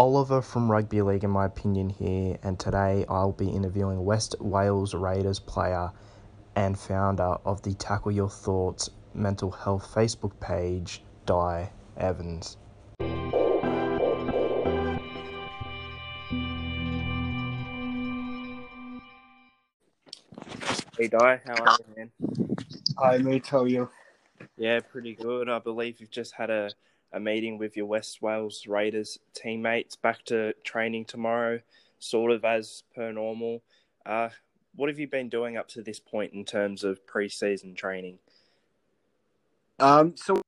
Oliver from Rugby League, in my opinion, here, and today I'll be interviewing West Wales Raiders player and founder of the Tackle Your Thoughts mental health Facebook page, Di Evans. Hey Di, how are you, man? Hi, mate. How are you? Yeah, pretty good. I believe you've just had a, a meeting with your West Wales Raiders teammates. Back to training tomorrow, sort of as per normal. Uh, what have you been doing up to this point in terms of pre-season training? Um, so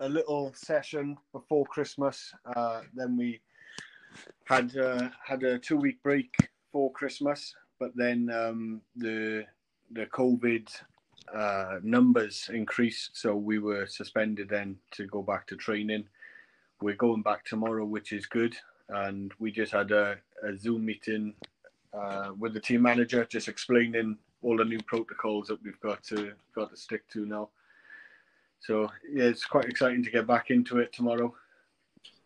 a little session before Christmas. Uh, then we had uh, had a two week break for Christmas, but then um, the the COVID uh, numbers increased, so we were suspended then to go back to training. We're going back tomorrow, which is good, and we just had a, a Zoom meeting uh, with the team manager, just explaining all the new protocols that we've got to got to stick to now. So yeah, it's quite exciting to get back into it tomorrow.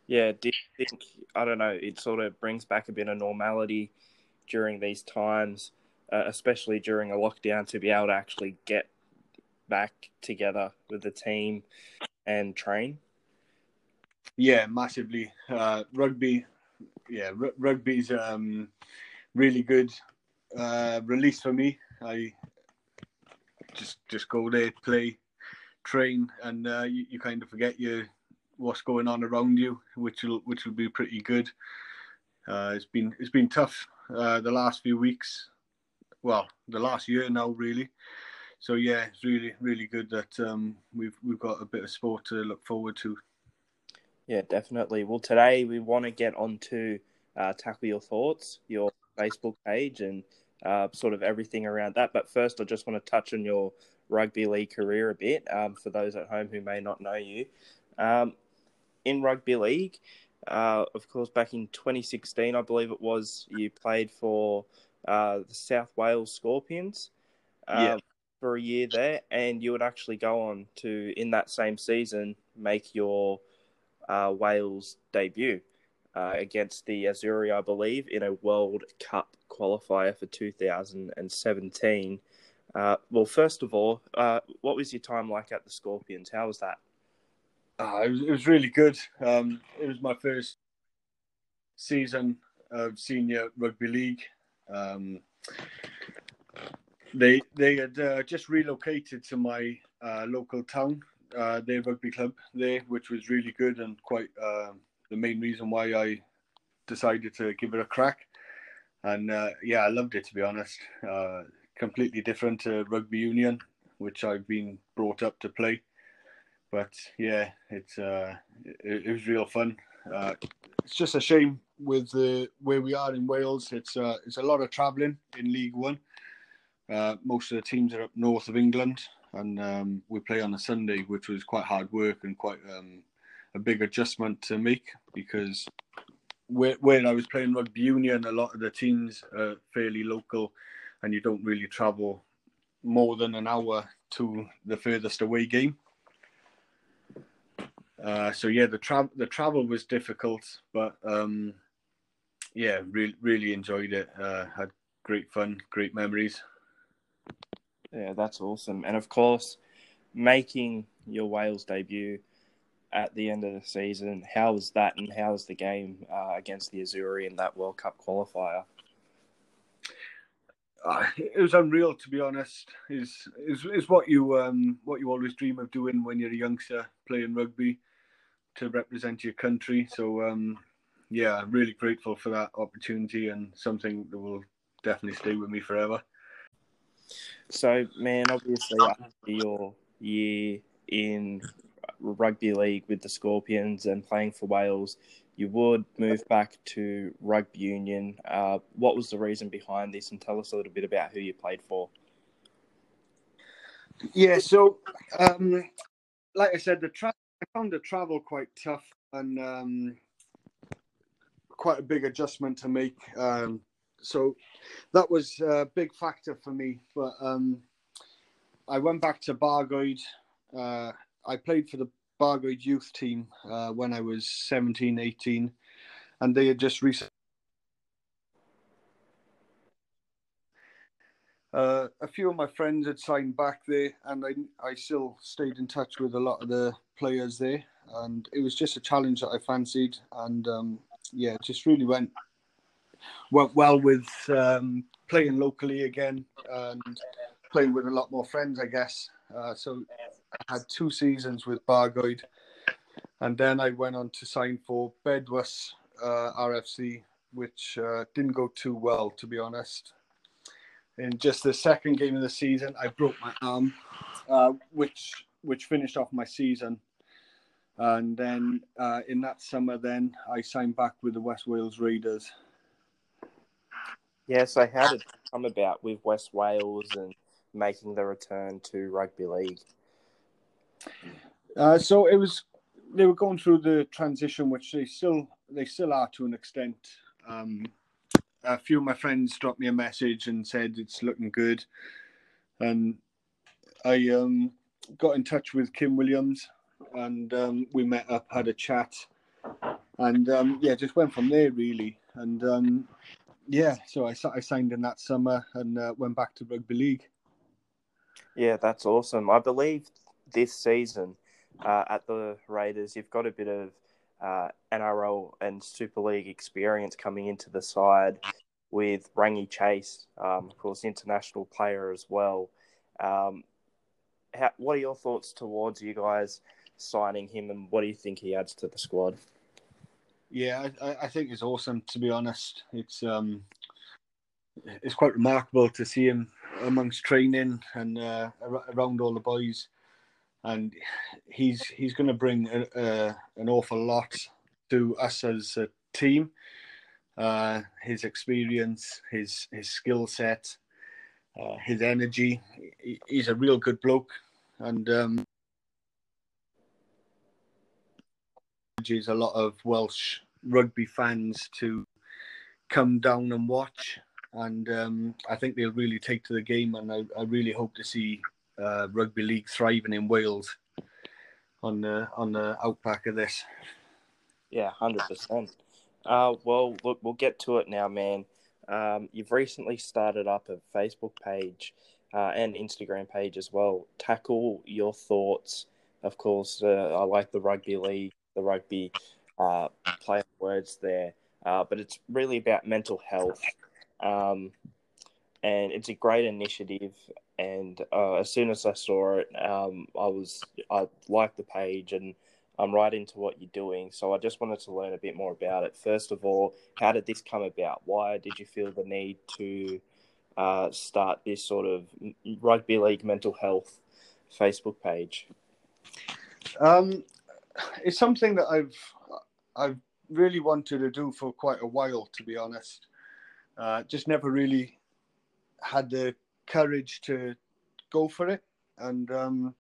Yeah, do you think I don't know? It sort of brings back a bit of normality during these times, uh, especially during a lockdown, to be able to actually get back together with the team and train. Yeah, massively. Uh, rugby, yeah, r- rugby's um, really good uh, release for me. I just just go there, play, train, and uh, you, you kind of forget you what's going on around you, which will which will be pretty good. Uh, it's been it's been tough uh, the last few weeks, well, the last year now really. So yeah, it's really really good that um, we've we've got a bit of sport to look forward to. Yeah, definitely. Well, today we want to get on to uh, tackle your thoughts, your Facebook page, and uh, sort of everything around that. But first, I just want to touch on your rugby league career a bit um, for those at home who may not know you. Um, in rugby league, uh, of course, back in 2016, I believe it was, you played for uh, the South Wales Scorpions Yeah. for a year there, and you would actually go on to, in that same season, make your uh, Wales debut uh, against the Azzurri, I believe, in a World Cup qualifier for 2017. Uh, well, first of all, uh, what was your time like at the Scorpions? How was that? Uh, it, was, it was really good. Um, it was my first season of senior rugby league. Um, they they had uh, just relocated to my uh, local town, uh, their rugby club there, which was really good and quite uh, the main reason why I decided to give it a crack. And uh, yeah, I loved it to be honest. Uh, completely different to rugby union, which I've been brought up to play but yeah, it's it, it was real fun. Uh, it's just a shame with the where we are in Wales. It's uh, it's a lot of travelling in League One. Uh, most of the teams are up north of England, and um, we play on a Sunday, which was quite hard work and quite um, a big adjustment to make because where I was playing rugby union, a lot of the teams are fairly local, and you don't really travel more than an hour to the furthest away game. Uh, so yeah, the travel the travel was difficult, but um, yeah, really really enjoyed it. Uh, had great fun, great memories. Yeah, that's awesome. And of course, making your Wales debut at the end of the season, how was that and how was the game uh, against the Azzurri in that World Cup qualifier? Uh, it was unreal, to be honest. Is is is what you um what you always dream of doing when you're a youngster playing rugby to represent your country. So um yeah, really grateful for that opportunity and something that will definitely stay with me forever. So, man, obviously, after your year in rugby league with the Scorpions and playing for Wales, you would move back to rugby union. Uh, what was the reason behind this? And tell us a little bit about who you played for. Yeah, so um, like I said, the tra- I found the travel quite tough and um, quite a big adjustment to make. Um, so that was a big factor for me. But um, I went back to Bargoed. Uh, I played for the Bargoed youth team uh, when I was 17, 18, and they had just recently. Uh, a few of my friends had signed back there, and I, I still stayed in touch with a lot of the players there. And it was just a challenge that I fancied, and um, yeah, it just really went went well with um, playing locally again and playing with a lot more friends, I guess. Uh, so had two seasons with Bargoed, and then I went on to sign for Bedwas uh, RFC, which uh, didn't go too well, to be honest. In just the second game of the season, I broke my arm, uh, which which finished off my season. And then uh, in that summer, then I signed back with the West Wales Raiders. So how did it come about with West Wales and making the return to rugby league? Uh, so it was they were going through the transition, which they still they still are to an extent. Um, a few of my friends dropped me a message and said it's looking good, and I um, got in touch with Kim Williams, and um, we met up, had a chat, and um, yeah, just went from there really. And um, yeah, so I, I signed in that summer and uh, went back to rugby league. Yeah, that's awesome. I believe this season uh, at the Raiders, you've got a bit of uh, NRL and Super League experience coming into the side with Rangi Chase, um, of course, international player as well. Um, how, what are your thoughts towards you guys signing him, and what do you think he adds to the squad? Yeah, I, I think it's awesome. To be honest, it's um, it's quite remarkable to see him amongst training and uh, around all the boys, and he's he's going to bring a, a, an awful lot to us as a team. Uh, his experience, his his skill set, uh, his energy. He's a real good bloke, and um, a lot of Welsh rugby fans to come down and watch. And um, I think they'll really take to the game, and I, I really hope to see uh, rugby league thriving in Wales on the on the outback of this. Yeah, hundred uh, percent. Well, look, we'll get to it now, man. Um, you've recently started up a Facebook page uh, and Instagram page as well. Tackle your thoughts. Of course, uh, I like the rugby league, the rugby uh, play words there, uh, but it's really about mental health. Um, and it's a great initiative. And uh, as soon as I saw it, um, I was I liked the page and I'm right into what you're doing. So I just wanted to learn a bit more about it. First of all, how did this come about? Why did you feel the need to uh, start this sort of rugby league mental health Facebook page? Um, it's something that I've I've really wanted to do for quite a while, to be honest. Uh, just never really had the courage to go for it, and um,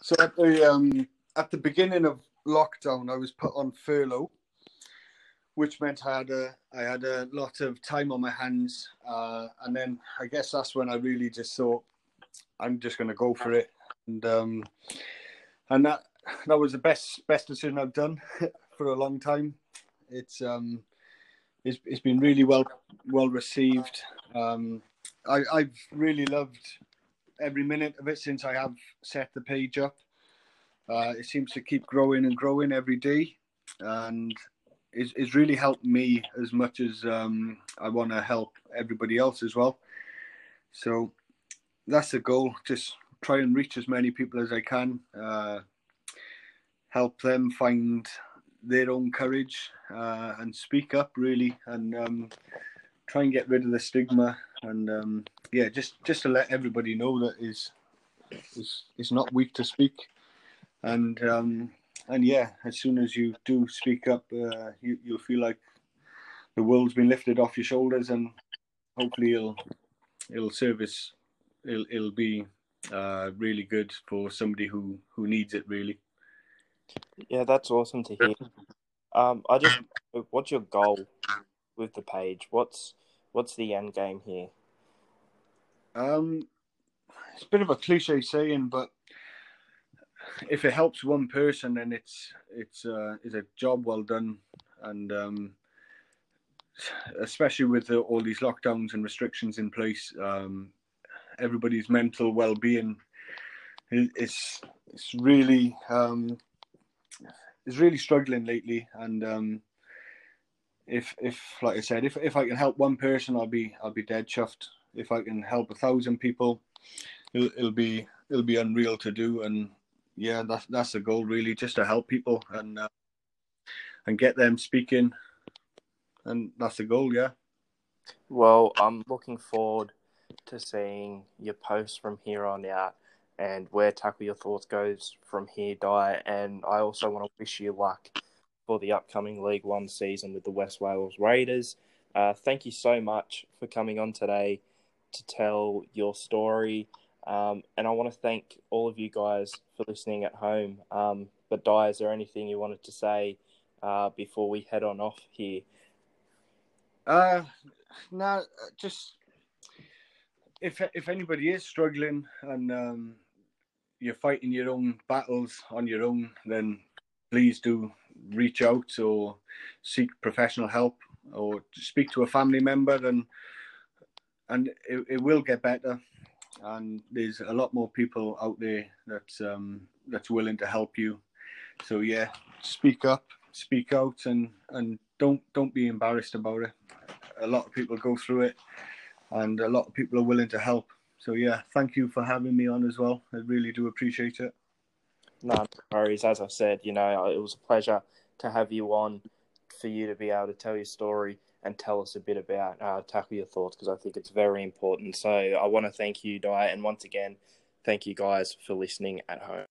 so at the um, at the beginning of lockdown, I was put on furlough, which meant I had a I had a lot of time on my hands, uh, and then I guess that's when I really just thought I'm just going to go for it, and um, and that that was the best best decision I've done for a long time. It's um, it's, it's been really well well received. Um, I, I've really loved every minute of it since I have set the page up. Uh, it seems to keep growing and growing every day, and it's, it's really helped me as much as um, I want to help everybody else as well. So that's the goal. Just try and reach as many people as I can. Uh, help them find their own courage uh, and speak up really and um, try and get rid of the stigma and um, yeah just just to let everybody know that is is is not weak to speak and um, and yeah as soon as you do speak up uh, you, you'll feel like the world's been lifted off your shoulders and hopefully it'll it'll service it'll, it'll be uh, really good for somebody who who needs it really yeah, that's awesome to hear. Um, I just, what's your goal with the page? What's what's the end game here? Um, it's a bit of a cliche saying, but if it helps one person, then it's it's uh, it's a job well done, and um, especially with the, all these lockdowns and restrictions in place, um, everybody's mental well being is it's really um, is really struggling lately, and um, if if like I said, if if I can help one person, I'll be I'll be dead chuffed. If I can help a thousand people, it'll, it'll be it'll be unreal to do, and yeah, that's that's the goal really, just to help people and uh, and get them speaking, and that's the goal, yeah. Well, I'm looking forward to seeing your posts from here on out and where Tackle Your Thoughts goes from here, Di. And I also want to wish you luck for the upcoming League One season with the West Wales Raiders. Uh, thank you so much for coming on today to tell your story. Um, and I want to thank all of you guys for listening at home. Um, but, Di, is there anything you wanted to say uh, before we head on off here? Uh, no, just if if anybody is struggling and um, you're fighting your own battles on your own, then please do reach out or seek professional help or speak to a family member and and it, it will get better and there's a lot more people out there that's um that's willing to help you so yeah speak up speak out and and don't don't be embarrassed about it a lot of people go through it and a lot of people are willing to help so yeah, thank you for having me on as well. I really do appreciate it. No worries. As I said, you know, it was a pleasure to have you on for you to be able to tell your story and tell us a bit about uh, tackle your thoughts because I think it's very important. So I want to thank you, Di, and once again, thank you guys for listening at home.